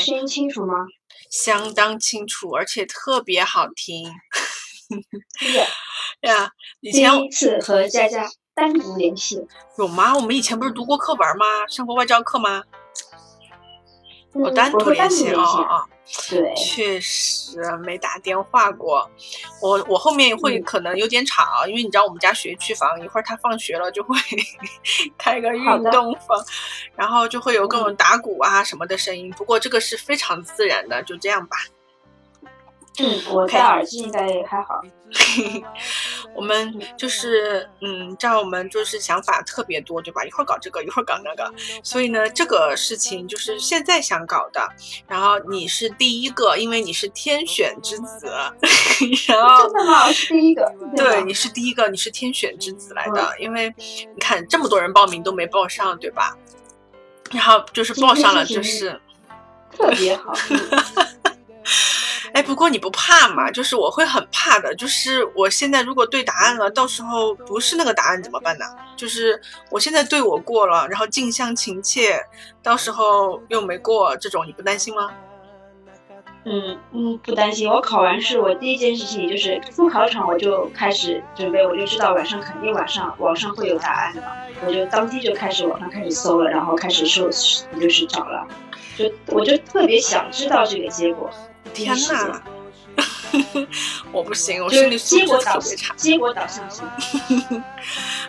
声音清楚吗？相当清楚，而且特别好听。是的，呀，以第前一次和佳佳单独联系，有吗？我们以前不是读过课文吗？上过外教课吗？嗯我单独会联系啊啊，哦哦，对，确实没打电话过。我我后面会嗯可能有点吵，因为你知道我们家学区房，一会儿他放学了就会 开个运动房，然后就会有各种嗯打鼓啊什么的声音。不过这个是非常自然的，就这样吧。嗯，我戴耳机应该也还好。我们就是嗯，这样我们就是想法特别多，对吧？一会儿搞这个，一会儿搞那个，所以呢，这个事情就是现在想搞的。然后你是第一个，因为你是天选之子，然后真的吗？我是第一个。对，你是第一个，你是天选之子来的，因为你看这么多人报名都没报上，对吧？然后就是报上了，就是是。特别好。哎，不过你不怕嘛？就是我会很怕的，就是我现在如果对答案了，到时候不是那个答案怎么办呢？就是我现在对我过了，然后近乡情怯，到时候又没过，这种你不担心吗？嗯嗯，不担心。我考完试，我第一件事情就是出考场，我就开始准备，我就知道晚上肯定晚上网上会有答案的嘛，我就当天就开始网上开始搜了，然后开始搜，就是找了，就我就特别想知道这个结果。天呐，我不行，我就是心理素质结果导特别差。结果导向型。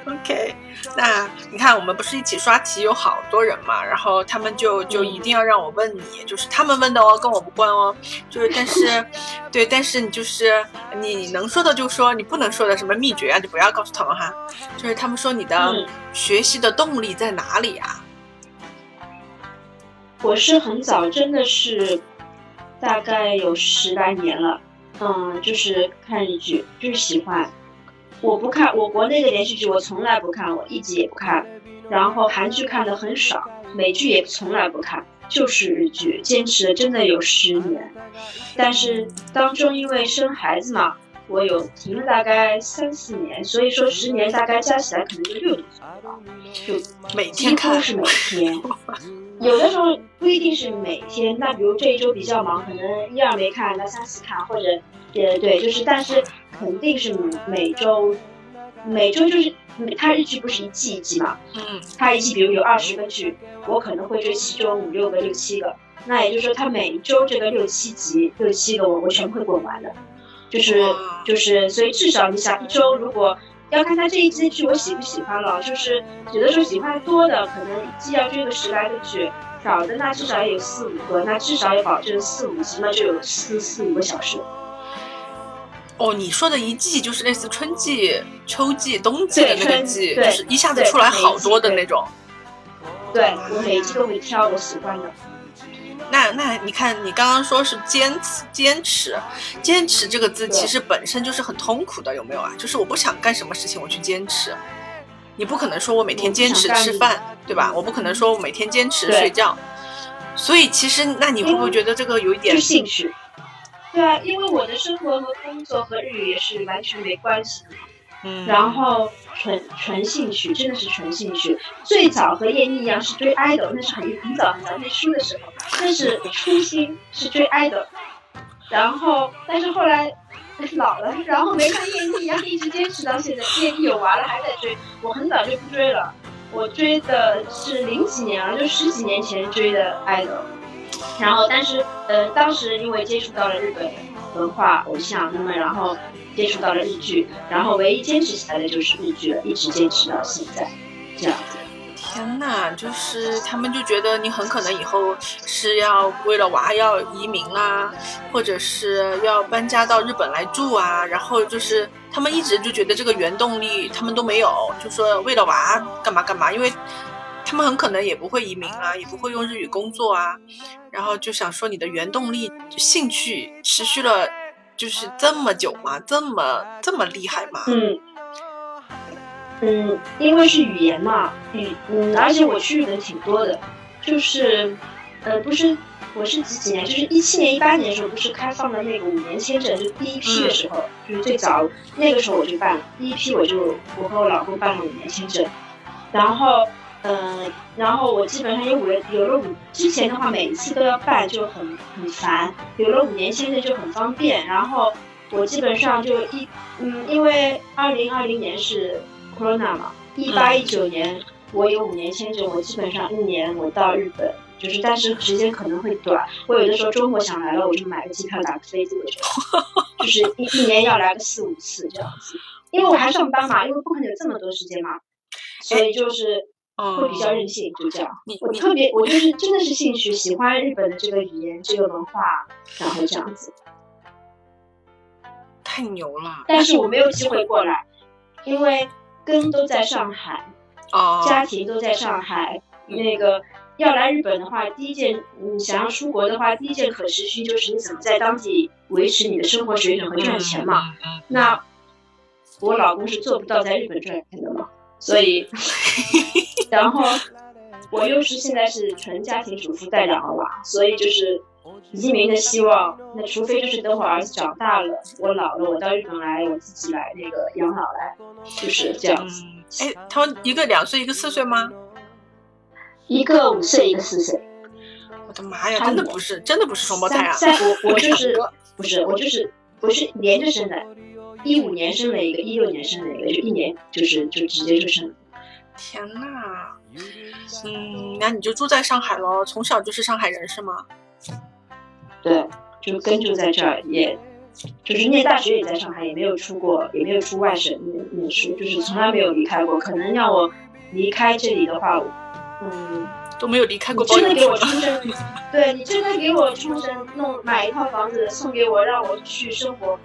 OK，那你看我们不是一起刷题有好多人嘛，然后他们就就一定要让我问你，就是他们问的哦，跟我无关哦，就是但是，对，但是你就是你能说的就说，你不能说的什么秘诀啊，就不要告诉他们哈。就是他们说你的嗯学习的动力在哪里啊？我是很早，真的是大概有十来年了，嗯，就是看日剧，就是喜欢。我不看，我国内的连续剧我从来不看，我一集也不看。然后韩剧看的很少，美剧也从来不看，就是日剧，坚持了真的有十年。但是当中因为生孩子嘛，我有停了大概三四年，所以说十年大概加起来可能就六年左右吧，就每天看，是每天。有的时候不一定是每天，那比如这一周比较忙，可能一二没看，那三四看，或者也对，就是但是肯定是每周，每周就是它日剧不是一季一季嘛，嗯，它一季比如有二十个剧，我可能会追其中五六个、六七个，那也就是说它每一周这个六七集、六七个我我全部会滚完的，就是就是所以至少你想一周如果。要看他这一季剧我喜不喜欢了，就是有的时候喜欢多的，可能一季要追个十来个剧，少的那至少也有四五个，那至少也保证四五集，那就有四四五个小时。哦，你说的一季就是类似春季、秋季、冬季的春那个季，对就是一下子出来好多的那种。对我每一季都会挑我喜欢的。那那你看，你刚刚说是坚持，坚持，坚持这个字其实本身就是很痛苦的，有没有啊？就是我不想干什么事情，我去坚持。你不可能说我每天坚持吃饭，对吧？我不可能说我每天坚持睡觉。所以其实，那你会不会觉得这个有一点？兴趣。对啊，因为我的生活和工作和日语也是完全没关系的。嗯，然后纯纯兴趣，真的是纯兴趣。最早和叶妮一样是追 idol，那是很很早很早念书的时候，但是初心是追 idol。然后，但是后来老了，然后没看叶妮一样一直坚持到现在。叶妮有娃了还在追，我很早就不追了。我追的是零几年了，就十几年前追的 idol。然后，但是呃，当时因为接触到了日本文化偶像，那么然后接触到了日剧，然后唯一坚持起来的就是日剧了，一直坚持到现在，这样子。天呐，就是他们就觉得你很可能以后是要为了娃要移民啦，或者是要搬家到日本来住啊，然后就是他们一直就觉得这个原动力他们都没有，就说为了娃干嘛干嘛，因为他们很可能也不会移民啊，也不会用日语工作啊，然后就想说你的原动力兴趣持续了就是这么久吗？这么这么厉害吗？嗯嗯，因为是语言嘛，语嗯，而且我去日本挺多的，就是呃，不是。我是几几年？就是一七年、一八年的时候，不是开放了那个五年签证，就第一批的时候，就是最早那个时候我就办了，第一批我就我和我老公办了五年签证，然后嗯，然后我基本上有五年，有了五之前的话，每一次都要办，就很很烦。有了五年签证就很方便。然后我基本上就一嗯，因为二零二零年是 corona 嘛，一八一九年我有五年签证，我基本上一年我到日本，就是但是时间可能会短。我有的时候周末想来了，我就买个机票打个飞机，就是一一年要来个四五次这样子。因为我还上班嘛，因为不可能有这么多时间嘛，所以就是。会比较任性，就这样。我特别，我就是真的是兴趣，喜欢日本的这个语言、这个文化，然后这样子。太牛了！但是我没有机会过来，因为根都在上海，哦，家庭都在上海。那个要来日本的话，第一件，你想要出国的话，第一件可持续就是你怎么在当地维持你的生活水准和赚钱嘛。那我老公是做不到在日本赚钱的嘛，所以。然后我又是现在是纯家庭主妇带两个娃，所以就是移民的希望。那除非就是等我儿子长大了，我老了，我到日本来，我自己来那个养老来，就是这样子。哎，他们一个两岁，一个四岁吗？一个五岁，一个四岁。我的妈呀，真的不是，真的不是双胞胎啊！我我就是不是我就是我是连着生的，一五年生了一个，一六年生了一个，就一年就是就直接就生。天呐，嗯，那你就住在上海喽？从小就是上海人是吗？对，就根就在这儿，也就是念大学也在上海，也没有出过，也没有出外省念念书，就是从来没有离开过。可能让我离开这里的话，嗯，都没有离开过。真的给我出生，对你真的给我出生弄买一套房子送给我，让我去生活，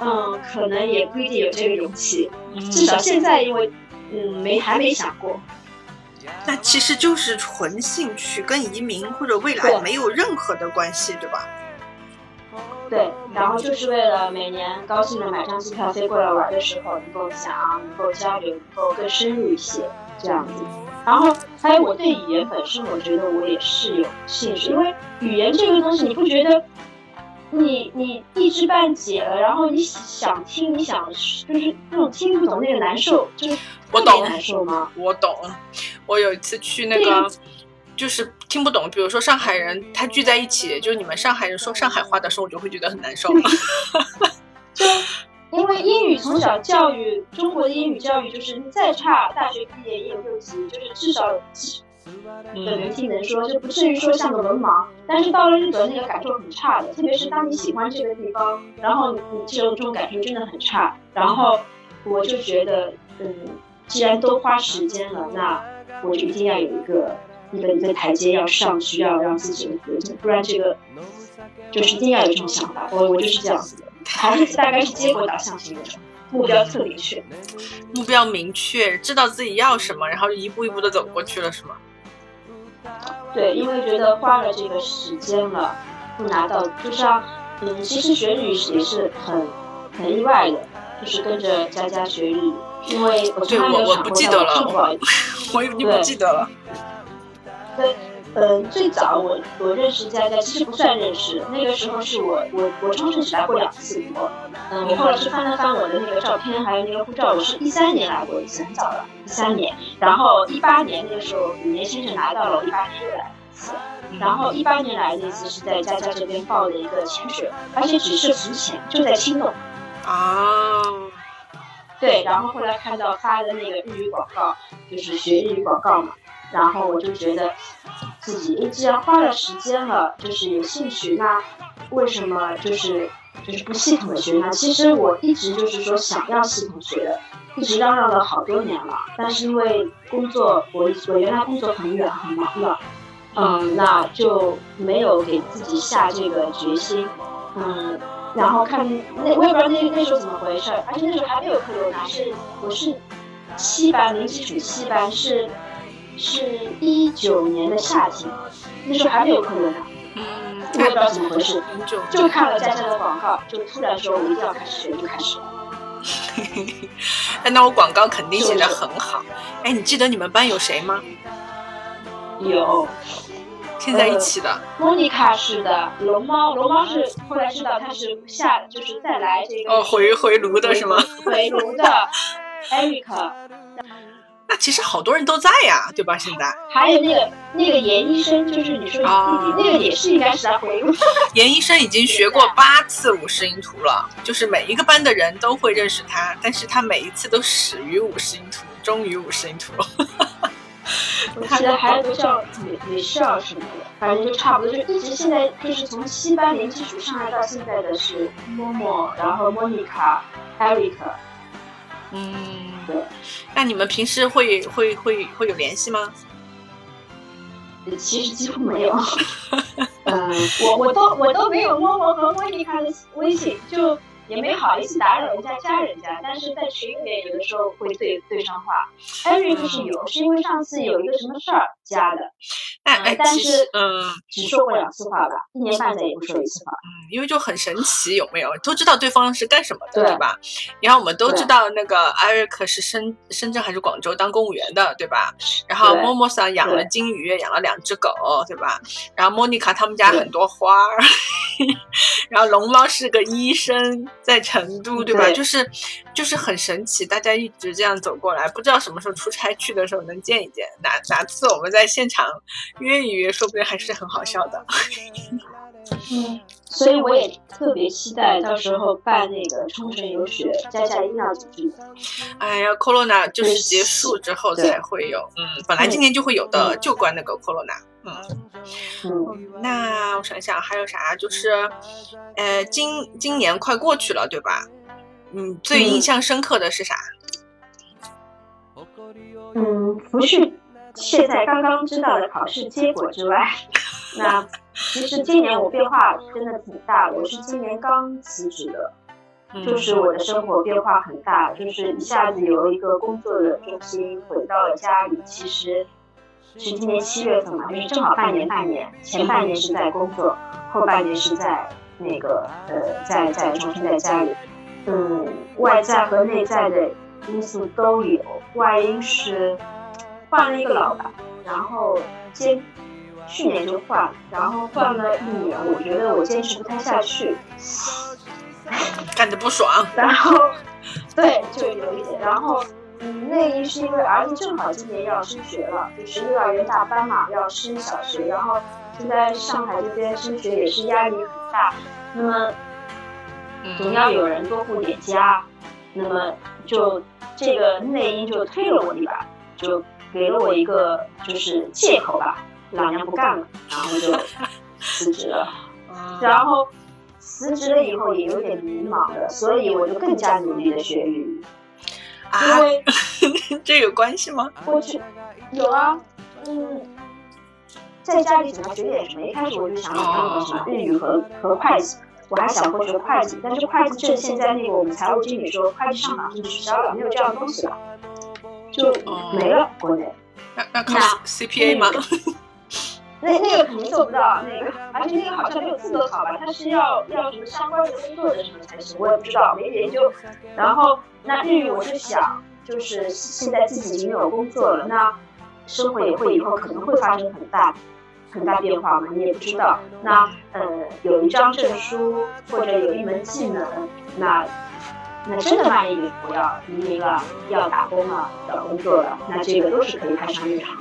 嗯，可能也不一定有这个勇气。至少现在，因为。嗯，没还没想过，那其实就是纯兴趣，跟移民或者未来没有任何的关系，对吧？对，然后就是为了每年高兴的买张机票飞过来玩的时候能够想，能够交流，能够更深入一些这样子。然后还有我对语言本身，我觉得我也是有兴趣，因为语言这个东西，你不觉得？你你一知半解了，然后你想听，你想就是那种听不懂那个难受，就是我懂难受吗？我懂。我有一次去那个，就是听不懂，比如说上海人他聚在一起，就是你们上海人说上海话的时候，我就会觉得很难受。就因为英语从小教育，中国的英语教育就是你再差，大学毕业也有六级，就是至少。能听能说，就不至于说像个文盲。但是到了日本，那个感受很差的，特别是当你喜欢这个地方，然后你这种这种感受真的很差。然后我就觉得，嗯，既然都花时间了，那我就一定要有一个一个一个台阶要上去，要让自己有进不然这个就是一定要有这种想法。我我就是这样子的，还是大概是结果导向型的，目标特明确，目标明确，知道自己要什么，然后一步一步的走过去了，是吗？对，因为觉得花了这个时间了，不拿到，就像，嗯，其实学日语也是很很意外的，就是跟着佳佳学日语，因为我从来没有想过了，我已经不记得了。对。嗯，最早我我认识佳佳其实不算认识，那个时候是我我我冲绳只来过两次国，嗯，我后来是翻了翻我的那个照片，还有那个护照，我是一三年来过一次，很早了，一三年，然后一八年那个时候五年签证拿到了，我一八年又来一次，然后一八年来那次是在佳佳这边报的一个潜水，而且只是浮潜，就在青洞，啊，对，然后后来看到发的那个日语广告，就是学日语广告嘛。然后我就觉得，自己诶，既然花了时间了，就是有兴趣，那为什么就是就是不系统的学呢？其实我一直就是说想要系统学的，一直嚷嚷了好多年了。但是因为工作，我我原来工作很远很忙的，嗯，那就没有给自己下这个决心，嗯，然后看那我也不知道那那时候怎么回事，而且那时候还没有克罗纳，是我是七班零基础七班是。是一九年的夏天，那时候还没有克罗纳，嗯，我也不知道怎么回事，就看了佳佳的广告，就突然说我一定要开始学，就开始了。哎，那我广告肯定写的很好。哎，你记得你们班有谁吗？有，现在一起的。莫妮卡是的，龙猫，龙猫是后来知道他是下，就是再来这个。哦，回回炉的是吗？回炉的，Eric。那其实好多人都在呀，对吧？现在还有那个那个严医生，就是你说你弟弟，那个也是应该是在回炉。严医生已经学过八次五十音图了，就是每一个班的人都会认识他，但是他每一次都始于五十音图，终于五十音图。我记得还有个叫美美少什么的，反正就差不多，就一直现在就是从七八年基础上来到现在的是默默，然后莫妮卡、艾瑞克。嗯，对。那你们平时会会会会有联系吗？其实几乎没有。嗯，我我都我都没有默默和莫妮卡的微信，就。也没好意思打扰人家加人家，但是在群里面有的时候会对对上话。Eric 是有，是因为上次有一个什么事儿加的，但但是嗯，只说过两次话吧，一年半载也不说一次话。嗯，因为就很神奇，有没有都知道对方是干什么的，对吧？然后我们都知道那个 Eric 是深深圳还是广州当公务员的，对吧？然后默默桑养了金鱼，养了两只狗，对吧？然后莫妮卡他们家很多花儿，然后龙猫是个医生。在成都，对吧？就是，就是很神奇，大家一直这样走过来，不知道什么时候出差去的时候能见一见。哪哪次我们在现场约一约，说不定还是很好笑的。嗯，所以我也特别期待到时候办那个冲绳游学，佳佳一定要组织。哎呀，Corona 就是结束之后才会有，嗯，本来今年就会有的，就关那个 Corona。嗯嗯，那我想想还有啥？就是，呃，今今年快过去了，对吧？嗯，最印象深刻的是啥？嗯，不是现在刚刚知道的考试结果之外，那其实今年我变化真的挺大。我是今年刚辞职的，就是我的生活变化很大，就是一下子由一个工作的重心回到了家里。其实。是今年七月份嘛，就是正好半年半年，前半年是在工作，后半年是在那个呃，在在重新在家里，嗯，外在和内在的因素都有。外因是换了一个老板，然后坚去年就换了，然后换了一年，我觉得我坚持不太下去，干的不爽，然后对，就有一点，然后。嗯，内因是因为儿子正好今年要升学了，就是幼儿园大班嘛，要升小学，然后现在上海这边升学也是压力很大，那么总要有人多顾点家，那么就这个内因就推了我一把，就给了我一个就是借口吧，老娘不干了，然后就辞职了，然后辞职了以后也有点迷茫的，所以我就更加努力的学英语。因为 这有关系吗？过去有啊，嗯，在家里怎么学点什么？一开始我就想学什么日语和和会计，我还想过学会计，但是会计证现在那个我们财务经理说会计上岗证取消了，没有这样东西了，就没了。国内那那考 CPA 吗？那那个肯定做不到，那个而且那个好像没有资格考吧？它是要要什么相关的工作的什么才行？我也不知道，没研究。然后那日语我就想，就是现在自己已经有工作了，那生活也会以后可能会发生很大很大变化嘛？你也不知道。那呃，有一张证书或者有一门技能，那那真的万一我要移民了，要打工了，找工作了，那这个都是可以派上用场。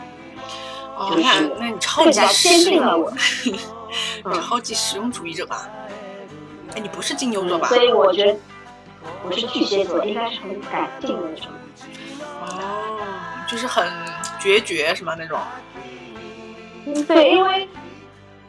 哦，那那你超级实我，超级实用主义者吧？哎，你不是金牛座吧？所以我觉得我是巨蟹座，应该是很感性的那种。哦，就是很决绝是吗？那种？嗯，对，因为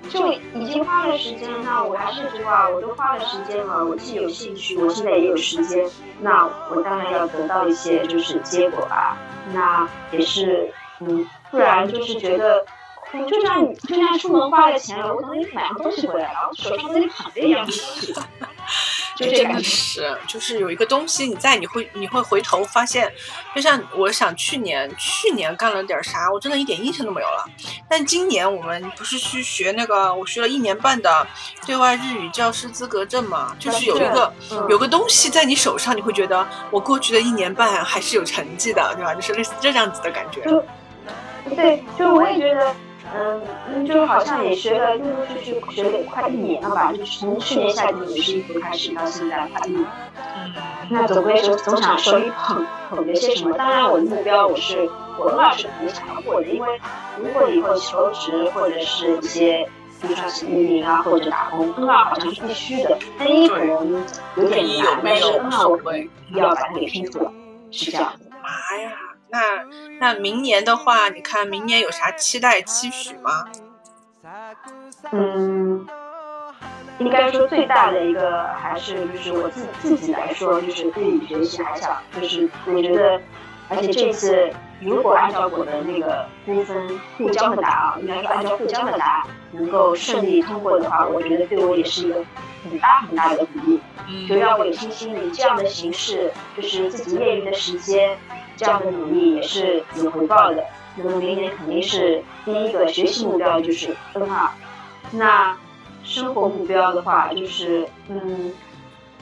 就已经花了时间，那我还是这句话，我都花了时间了，我既有兴趣，我现在也有时间，那我当然要得到一些就是结果啊，那也是。嗯，不然就是觉得，就像你就像出门花了钱了，我等你买个东西回来，然后手上跟你捧着一样，就这感觉。是，就是有一个东西你在，你会你会回头发现，就像我想去年去年干了点啥，我真的一点印象都没有了。但今年我们不是去学那个，我学了一年半的对外日语教师资格证嘛，就是有一个有个东西在你手上，你会觉得我过去的一年半还是有成绩的，对吧？就是类似这样子的感觉。对，就我也觉得，嗯，就好像也学了，陆陆续续学了快一年了吧，就是从去年夏天五十一服开始到现在快一年。嗯，那总归是总想手里捧捧着些什么。当然，我的目标我是我老师肯定想要过的，因为如果以后求职或者是一些，比如说是移民啊或者打工，N 二好像是必须的。N 一可能有点难，但是 N 二我会要把它给拼出来，是这样的。妈呀！那那明年的话，你看明年有啥期待期许吗？嗯，应该说最大的一个还是就是我自自己来说，就是对于学习还想就是我觉得，而且这次如果按照我的那个估分互交的答案，应该说按照互交的答案能够顺利通过的话，我觉得对我也是一个很大很大的鼓励，就让我有信心以这样的形式，就是自己业余的时间。这样的努力也是有回报的。那么明年肯定是第一个学习目标就是 N 二，那生活目标的话就是，嗯，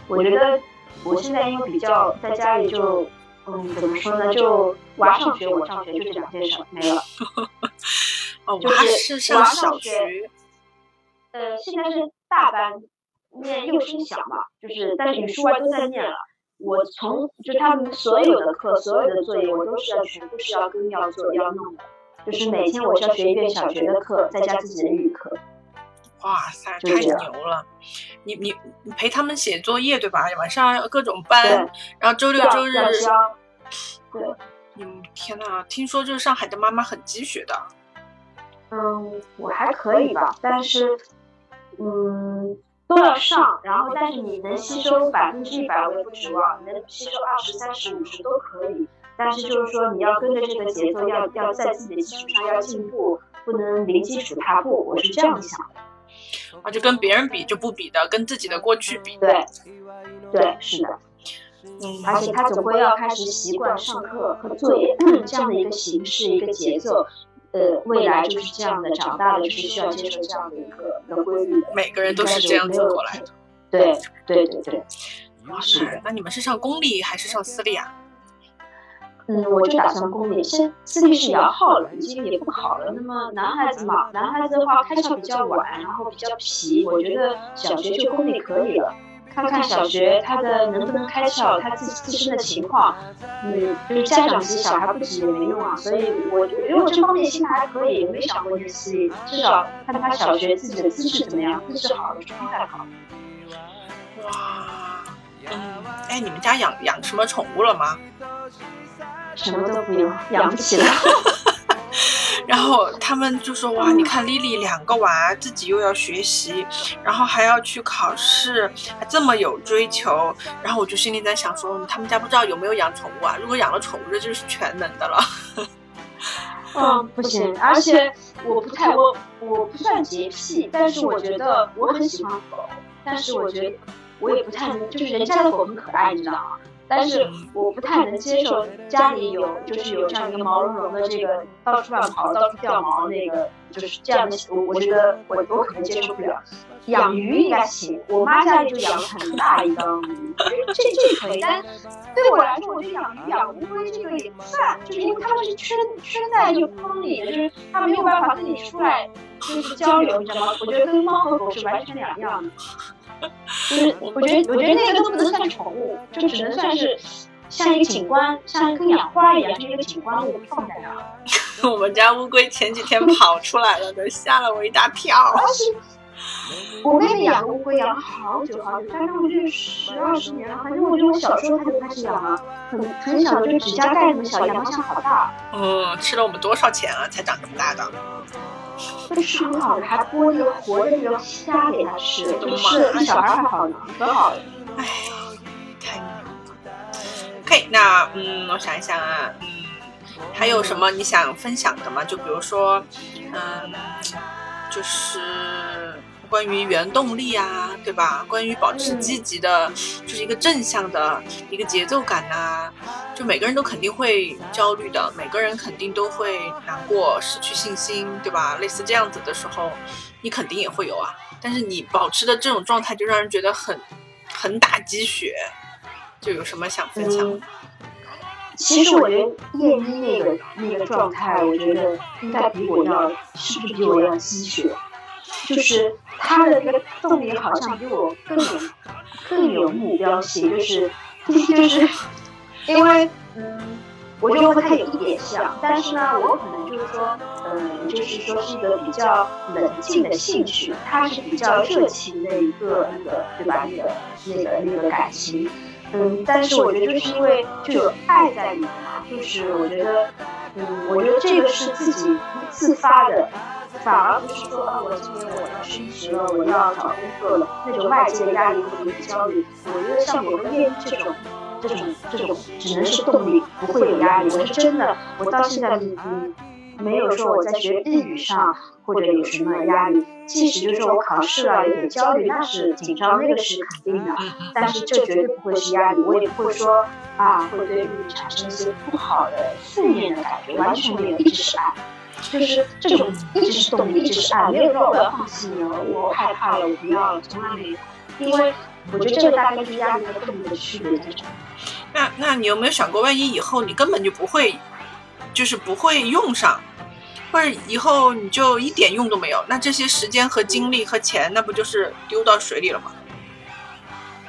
我觉得我现在因为比较在家里就，嗯，怎么说呢，就娃上学我上学就这两件事没了。哦，就是上小学。呃，现在是大班，念幼升小嘛，就是但是语数外都在念了。我从就他们所有的课，所有的作业，我都是要全部是要跟要做要弄的，就是每天我是要学一遍小学的课，再加自己的日语课。哇塞，太牛了！你你你陪他们写作业对吧？晚上各种班，然后周六周日。对。嗯，天呐，听说就是上海的妈妈很积雪的。嗯，我还可以吧，但是，嗯。都要上，然后但是你能吸收百分之一百，我也不指望能吸收二十三十五十都可以。但是就是说你要跟着这个节奏，要要在自己的基础上要进步，不能零基础踏步。我是这样想的。啊，就跟别人比就不比的，跟自己的过去比。对，对，是的。嗯，而且他总归要开始习惯上课和作业这样的一个形式一个节奏。呃，未来就是这样的，长大了就是需要接受这样的一个的规律。每个人都是这样走过来的。对对对对，是。那你们是上公立还是上私立啊？嗯，我就打算公立，现私立是摇号了，已经也不考了。那么男孩子嘛，男孩子的话开窍比较晚，然后比较皮，我觉得小学就公立可以了。看看小学他的能不能开窍，他自自身的情况，嗯，就是家长急小孩不急也没用啊。所以，我我觉得我这方面心态还可以，没想过这些，至少看他小学自己的资质怎么样，资质好，状态好。哇，嗯，哎，你们家养养什么宠物了吗？什么都不用，养不起了。然后他们就说：“哇，你看丽丽两个娃，自己又要学习，然后还要去考试，还这么有追求。”然后我就心里在想说：“他们家不知道有没有养宠物啊？如果养了宠物，这就是全能的了。”嗯，不行，而且我不太我我不算洁癖，但是我觉得我很喜欢狗，但是我觉得我也不太能，就是人家的狗很可爱，你知道吗？但是我不太能接受家里有就是有这样一个毛茸茸的这个到处乱跑、到处掉毛那个，就是这样的。我我觉得我我可能接受不了。养鱼应该行，我妈家里就养了很大一缸鱼，这这可以。但对我来说，我觉得养鱼养乌龟这个也不算，就是因为他们是圈圈在就框里，就是它没有办法跟你出来就是交流，你知道吗？我觉得跟猫和狗是完全两样的。就是我觉得，我觉得那个都不能算宠物，就只能算是像一个景观，像跟养花一样，是一个景观物放在那儿。我们家乌龟前几天跑出来了，都吓了我一大跳。我妹妹养乌龟养了好久好久，大概我觉得十二十年了。反正我觉得我小时候她就开始养了，很很小就指甲盖那么小，养的像好大。嗯，吃了我们多少钱啊，才长这么大的？都是很好的，还剥那个活的那个虾给它吃，就吃的比小孩还好呢，可好了。哎，太牛了。OK，那嗯，我想一想啊，嗯，还有什么你想分享的吗？就比如说，嗯，就是。关于原动力啊，对吧？关于保持积极的，就是一个正向的一个节奏感呐。就每个人都肯定会焦虑的，每个人肯定都会难过、失去信心，对吧？类似这样子的时候，你肯定也会有啊。但是你保持的这种状态，就让人觉得很很打鸡血。就有什么想分享？其实我觉得叶一那个那个状态，我觉得应该比我要，是不是比我要积雪？就是他的那个动力好像比我更有更有目标性，就是就是 因为嗯，我觉得和他有一点像，但是呢，我可能就是说，嗯，就是说是一个比较冷静的兴趣，他是比较热情的一个那个对吧？那个那个那个感情。嗯，但是我觉得就是因为就有爱在里面嘛，就是我觉得，嗯，我觉得这个是自己自发的，反而不是说啊，我今年我要升职了，我要找工作了，那种外界的压力或者焦虑。我觉得像我们练这种，这种这种只能是动力，不会有压力。我是真的，我到现在嗯。没有说我在学日语上或者有什么压力，即使就是我考试了有点焦虑，那是紧张，那个是肯定的。但是这绝对不会是压力，我也不会说啊会对日语产生一些不好的负面的感觉，完全没有，一直是爱，就是这种一直是动力，一直是爱，没有说我要放弃了，我害怕了，我不要了，从来没有。因为我觉得这个大概就是压力和动力的区别在这。那那你有没有想过，万一以后你根本就不会，就是不会用上？或者以后你就一点用都没有，那这些时间和精力和钱，那不就是丢到水里了吗？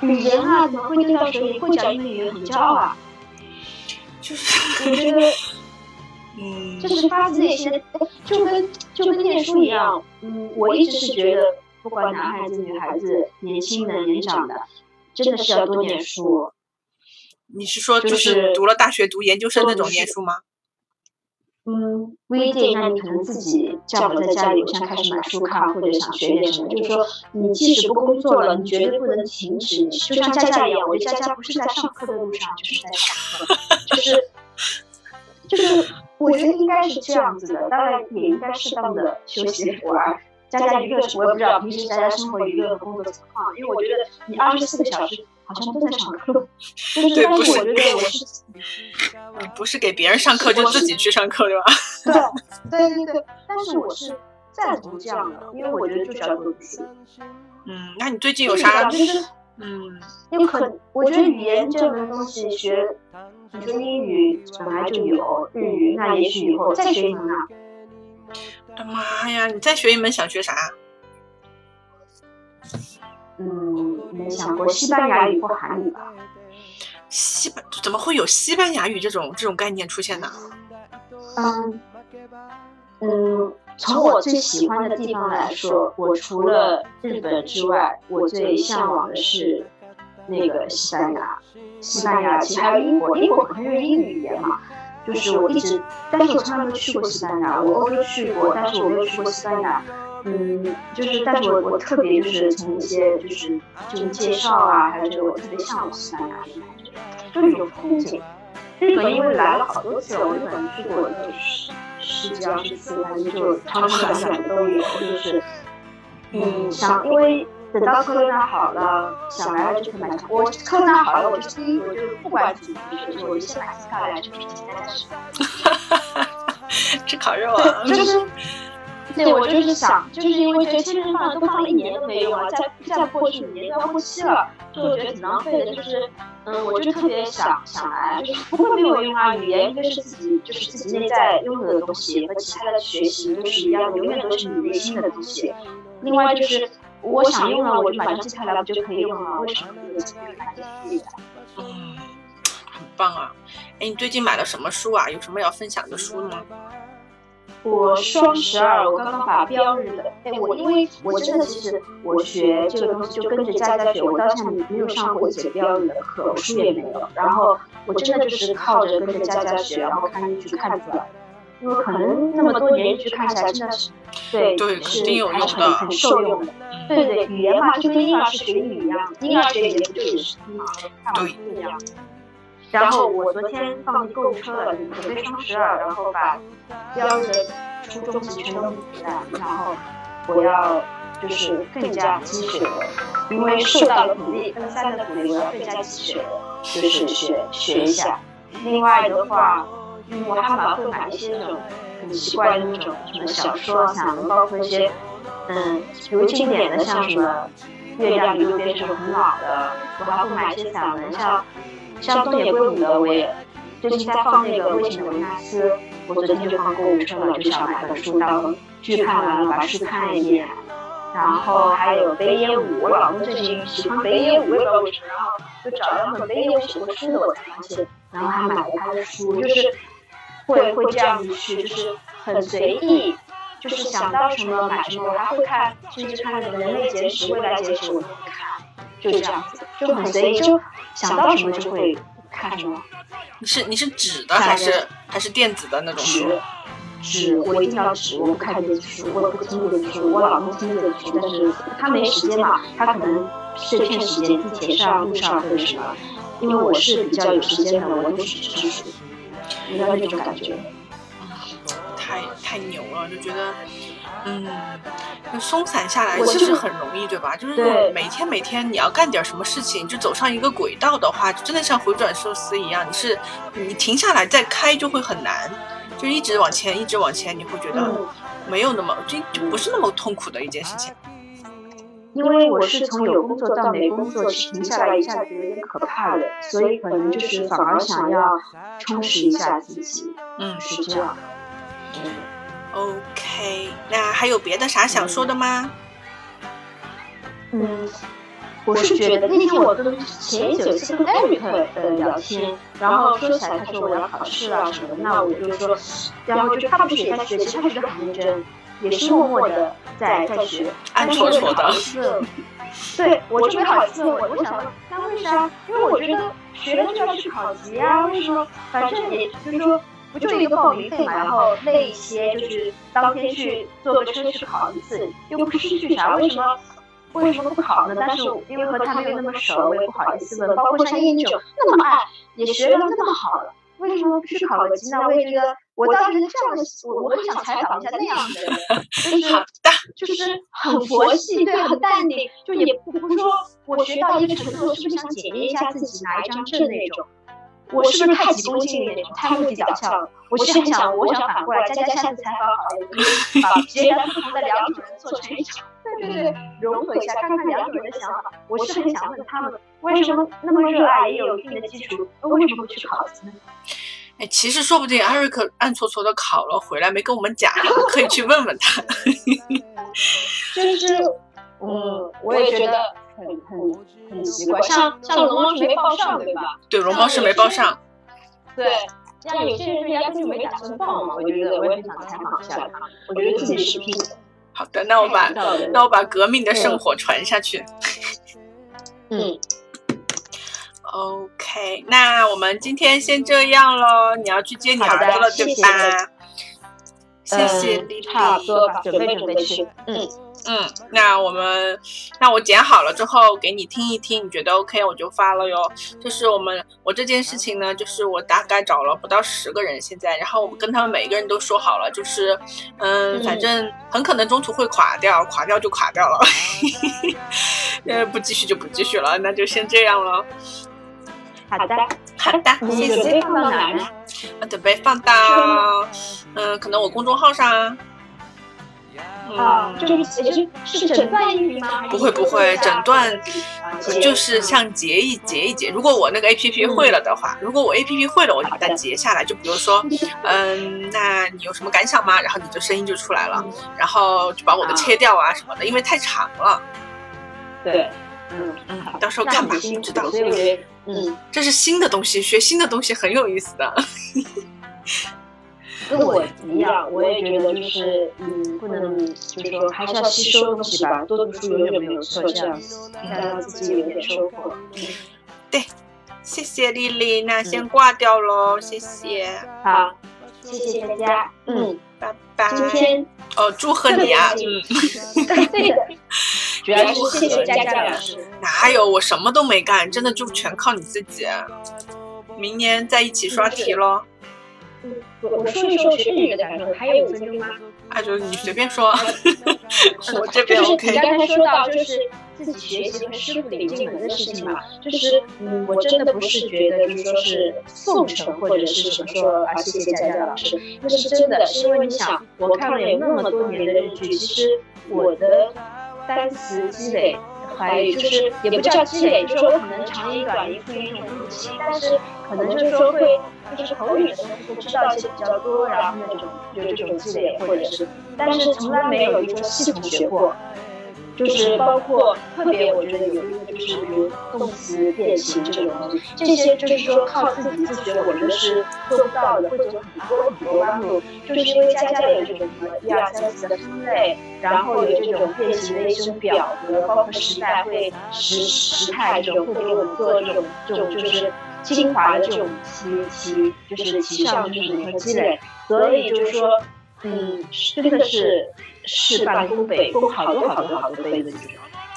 语言啊，怎么会丢到水里？会讲英语很骄傲啊。就是我觉得，嗯，就是发自内心，就跟就跟念书一样。嗯，我一直是觉得，不管男孩子女孩子，年轻的年长的，真的是要多念书。你是说就是读了大学读研究生那种念书吗？嗯，不一定。那你可能自己叫我在家里，我想开始买书看，或者想学点什么。就是说，你即使不工作了，你绝对不能停止。就像佳佳一样，我觉得佳佳不是在上课的路上，就是在上课，就是就是，我觉得应该是这样子的。当然，也应该适当的休息玩。佳佳一个，我也不知道平时佳佳生活娱乐和工作情况，因为我觉得你二十四个小时。好像都在上课，但是但是，我觉得我是，嗯，不是给别人上课，就自己去上课，对吧？对，对，对，对。但是我是赞同这样的，因为我觉得就是要多读书。嗯，那你最近有啥？就是，嗯，因为可，我觉得语言这门东西学，你说英语本来就有，日语，那也许以后再学一门啊。我的妈呀！你再学一门想学啥？嗯，没想过西班牙语或韩语吧？西班怎么会有西班牙语这种这种概念出现呢？嗯嗯，从我最喜欢的地方来说，我除了日本之外，我最向往的是那个西班牙。西班牙其实还有英国，英国可能是英语语言嘛。就是我一直，但是我从来没有去过西班牙。我欧洲去过，但是我没有去过西班牙。嗯，就是，但是我我特别就是从一些就是就是介绍啊，还有就是我特别向往西班牙的感觉，就是一种风景。日本因为来了好多次了，我日本去过就是十几二十次，反正就长长短短都有。就是嗯，想因为等到科纳好了，想来了就可以买票。我科纳好了，我就第一我就不管怎么就是我就先买机票来，就提前在。吃烤肉啊，就是。对，我就是想，就是因为觉得签证放都放了一年都没用了，再再过去五年都要过期了，就我觉得挺浪费的。就是，嗯，我就特别想想来，就是不会没有用啊。语言一个是自己就是自己内在拥有的东西，和其他的学习都是一样，永远都是你内心的东西。另外就是我想用了，我就马上记下来，不就可以用了？为什么没有机会看这些？嗯，很棒啊！哎，你最近买了什么书啊？有什么要分享的书吗？我双十二，我刚刚把标日的，哎，我因为我真的其实我学这个东西就跟着佳佳学，我到现在没有上过一节标日的课，书也没有。然后我真的就是靠着跟着佳佳学，然后看日剧看出来。因为可能那么多年日剧看下来真的是，对，是还是很很受用的。对对，语言嘛，就跟婴儿是学英语一样，婴儿学语言不就也是听嘛，看书一样。然后我昨天放进购物车了，准备双十二，然后把标的初中级全都补上，然后我要就是更加积雪的，因为受到了鼓励，N 三的鼓励，我要更加积雪的，就是学学一下。另外的话，嗯，我还蛮会买一些那种很奇怪的那种什么小说，散文包括一些嗯，比如经典的像什么《月亮与六边》这种很老的，我还会买一些散文，像。像东野圭吾的我也最近在放那个《危险的维纳斯》，我昨天就放购物车了，就想买本书当剧看完了，把书看一遍。然后还有北野武，我老公最近喜欢北野武，不知道为什么，然后就找了本北野武写过书的，我才发现，然后还买了他的书，就是会会这样子去，就是很随意，就是想到什么买什么，我还会看，甚至看那个《人类简史》《未来简史》，我都会看，就这样子，就很随意，就想到什么就会看什么。你是你是纸的还是还是电子的那种书？纸，我一定要纸，我不看电子书，我也不听电子书。我老公听电子书，但是他没时间嘛，他可能碎片时间，地铁上、路上或者什么。因为我是比较有时间的，我都是纸书，你知道那种感觉。太太牛了，就觉得，嗯，就松散下来其实很容易，对吧？就是每天每天你要干点什么事情，就走上一个轨道的话，就真的像回转寿司一样，你是你停下来再开就会很难。就一直往前，一直往前，你会觉得没有那么就就不是那么痛苦的一件事情。因为我是从有工作到没工作，停下来一下子有点可怕的，所以可能就是反而想要充实一下自己。嗯，是这样。OK，那还有别的啥想说的吗？嗯。我是觉得那天我跟前一次跟艾瑞克呃聊天，然后说起来他说我要考试啊什么，那我就说，然后就他不是也在学习，他学得很认真，也是默默的在在学，暗戳戳的。对，我就没好意思问，我想问，那为啥？因为我觉得学了就要去考级啊，为什么？反正也就是说，不就一个报名费嘛，然后那一些就是当天去坐个车去考一次，又不失去啥，为什么？为什么不考呢？但是因为和他没有那么熟，我也不好意思问。包括像叶九那么爱，也学了那么好了，为什么不去考个级呢？我也觉得，我当时这样的，我我很想采访一下那样的人，就是就是很佛系，对，很淡定，就也不不说我学到一个程度，是不是想检验一下自己拿一张证那种？我是不是太急功近利太目的导向了？我是很想，我想反过来，佳佳下次采访好了，把截然不同的两种人做成一场。对对对，融合一下，看看两种人的想法。我是很想问他们，为什么那么热爱，也有一定的基础，为什么不去考级呢？哎，其实说不定艾瑞克暗搓搓的考了回来没跟我们讲，可以去问问他。就是，嗯，我也觉得很很很奇怪，像像龙猫是没报上对吧？对，龙猫是没报上。对，像有些人压根就没打算报嘛。我觉得我也很想采访一下他，我觉得自己是拼的。好的，那我把那我把革命的圣火传下去。嗯，OK，那我们今天先这样喽。你要去接你儿子了，对吧？谢谢丽丽，差不多吧，准备准备去。嗯。嗯，那我们，那我剪好了之后给你听一听，你觉得 OK 我就发了哟。就是我们，我这件事情呢，就是我大概找了不到十个人现在，然后我们跟他们每一个人都说好了，就是，嗯，反正很可能中途会垮掉，垮掉就垮掉了，呃，不继续就不继续了，那就先这样了。好的，好的，谢谢。准备放到哪呢？准备放到，嗯，可能我公众号上。啊，就是是是诊断音频吗？不会不会，诊断就是像截一截一截。如果我那个 A P P 会了的话，如果我 A P P 会了，我就把它截下来。就比如说，嗯，那你有什么感想吗？然后你的声音就出来了，然后就把我的切掉啊什么的，因为太长了。对，嗯嗯，到时候看吧，不知道。嗯，这是新的东西，学新的东西很有意思的。跟我一样，我也觉得就是，嗯，不能就是说还是要吸收东西吧，多读书永远没有错，这样子让自己有点收获。对，谢谢丽丽，那先挂掉喽，谢谢。好，谢谢大家，嗯，拜拜。今天哦，祝贺你啊，嗯，对的，主要是谢谢佳佳老师。哪有我什么都没干，真的就全靠你自己。明年再一起刷题喽。我我说一说学日语的感受，还有五分钟吗？啊，就是你随便说，我这边 OK。就是你刚才说到，就是自己学习和师傅领进门的事情嘛，就是嗯，我真的不是觉得就是说是奉承或者是什么说啊，谢谢佳佳老师，那是真的，是因为你想，我看了有那么多年的日剧，其实我的单词积累。外语，就是也不叫积累，就是说可能长音短音会有一种不齐，但是可能就是说会就是口语的东西会知道一些比较多，然后那种有这种积累，或者是，但是从来没有一个系统学过。就是包括特别，我觉得有一个就是比如动词变形这种东西，这些就是说靠自己自学，我觉得是做不到的，会走很多很多弯路。就是因为佳佳有这种什么一二三四的分类，然后有这种变形的一些表格，包括时代会时时态这种会给我们做这种这种就是精华的这种提提，就是提上就是和积累。所以就是说，嗯，真的是。事半功倍，功好多好多好多倍的那种。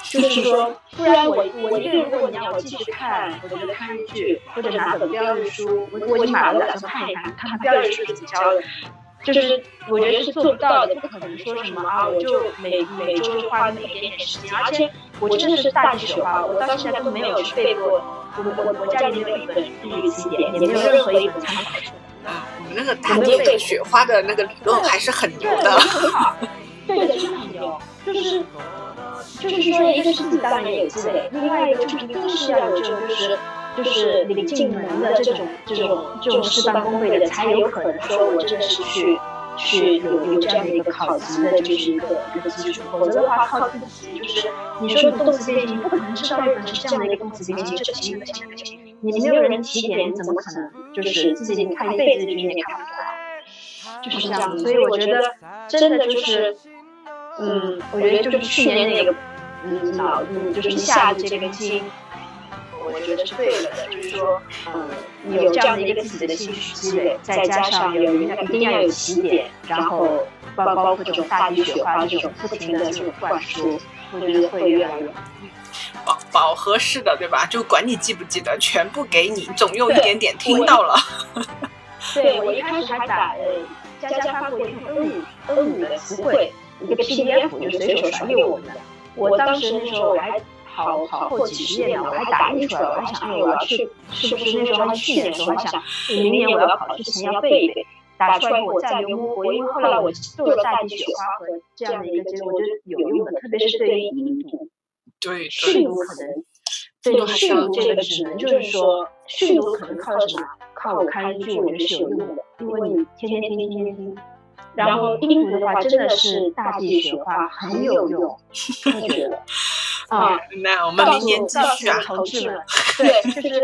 就是说，不然我我一个人，如果你让我继续看，我觉得看剧或者拿本标日书，我我已经买了，打算看一看，看看标日书是怎么教的。就是我觉得是做不到的，不可能说什么啊，我就每每周就花那么一点点时间。而且我真的是大地雪花，我到现在都没有去背过。我我我家里没有一本日语词典，也没有任何一本参考书。啊，我们那个大地雪花的那个理论还是很牛的。对的，很牛，就是就是说，一个是自己当然也有积累，另外一个就是一定是要有这种就是就是领进门的这种这种这种事半功倍的，才有可能说我真的是去去有有这样的一个考级的就是一个一个基础，否则的话靠自己就是你说的动词变形，不可能知道日本是这样的一个动词变形，这行那行那行，你没有人提点，你怎么可能就是自己看一辈子的剧你也看不出来，就是这样，所以我觉得真的就是。嗯，我觉得就是去年那个，嗯，脑，嗯，就是一下子这个筋，我觉得是对了的。就是说，嗯，有这样的一个自己的兴趣积累，再加上有一定要有起点，然后包包括这种大地雪花这种不停的这种灌输，我觉得会越来越饱饱和式的，对吧？就管你记不记得，全部给你，总有一点点听到了。对，我一开始还打呃，佳佳发过一份 N 五 N 五的词汇。一个 PDF 就随手传给我们的，我当时那时候我还好好厚几十页呢，我还打印出来，我还想，哎，我要去，是不是那时候还去年的时候还想，明年我要考试前要背一背，打出来我再没摸过，因为后来我做了大地雪花和这样的一个结果，我觉得有用的，特别是对于音读，对训读可能，对训读这个只能就是说训读可能靠什么？靠我看日剧，我觉得是有用的，因为你天天听，天天听。然后音读的话，真的是大地雪花很有用，我觉得啊。那我们明年继续啊，同志们，对，就是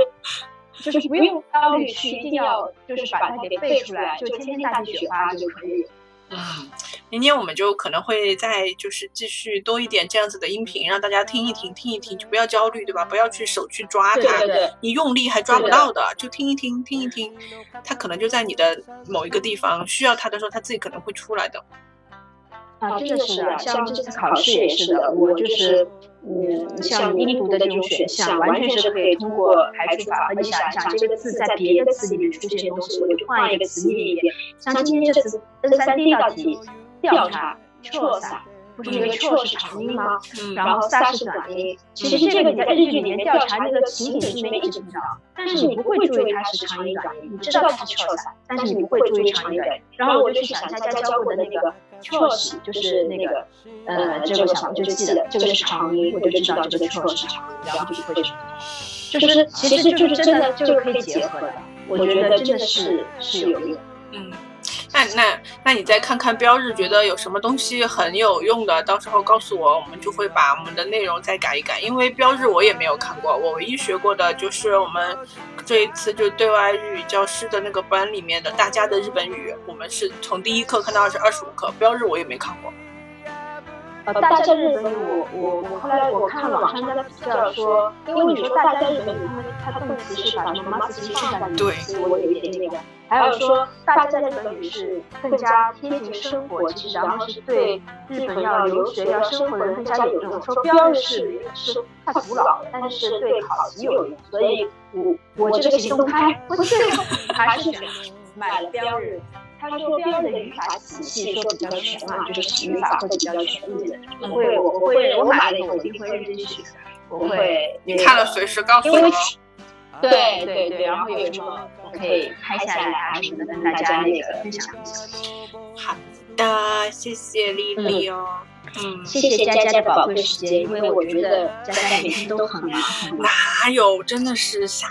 就是不用焦虑去，一定要就是把它给背出来，就天天大地雪花就可以。嗯，明天我们就可能会再就是继续多一点这样子的音频，让大家听一听，听一听，就不要焦虑，对吧？不要去手去抓它，你用力还抓不到的，就听一听，听一听，它可能就在你的某一个地方需要它的时候，它自己可能会出来的。啊，真的是啊，像这次考试也是的，我就是，嗯，像音读的这种选项，完全是可以通过排除法。你想一想，这个字在别的词里面出现的东西，我就换一个词念一遍。像今天这次 N 三第一道题，调查 o s 不是那个 o 是长音吗？然后 sa 是短音。其实这个你在日剧里面调查那个情景里面一直知道，但是你不会注意它是长音短音，你知道它是 c h o s 但是你不会注意长音短音。然后我就去想一下佳佳教过的那个。错是就是那个呃，这个小就记得这个是长音，我就知道这个错是长音，然后就会就是其实就是真的就可以结合的，我觉得真的是是有用，嗯。那那你再看看标日，觉得有什么东西很有用的，到时候告诉我，我们就会把我们的内容再改一改。因为标日我也没有看过，我唯一学过的就是我们这一次就对外日语教师的那个班里面的大家的日本语，我们是从第一课看到二十二十五课，标日我也没看过。呃，大家日本语，我我我后来我看网上在比较说，因为你说大家日本语，他们他动词是把什么 must 去在里面，对，我有一点那个。还有说大家日本语是更加贴近生活，其实然后是对日本要留学要生活的人更加有用。说标日是是太古老了，但是对考级有用，所以我我这个行动派，我最后还是选买了标日。他说标的语法体系说比较全嘛，就是语法会比较全面的。我会，我会，我买了以后我一定会认真学。我会，你看了随时告诉我。对对对，然后有什么我可以拍下来啊什么的，跟大家那个分享一下。好的，谢谢丽丽哦。嗯，谢谢佳佳的宝贵时间，因为我觉得佳佳 每天都很忙。哪有？真的是瞎，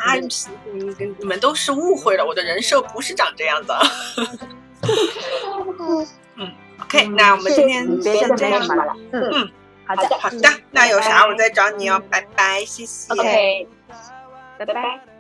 嗯，你们都是误会了，我的人设不是长这样的。嗯，OK，那我们今天别的先这样没什么了。嗯嗯，好的，好的，那有啥我再找你哦，拜拜，谢谢。OK，拜拜。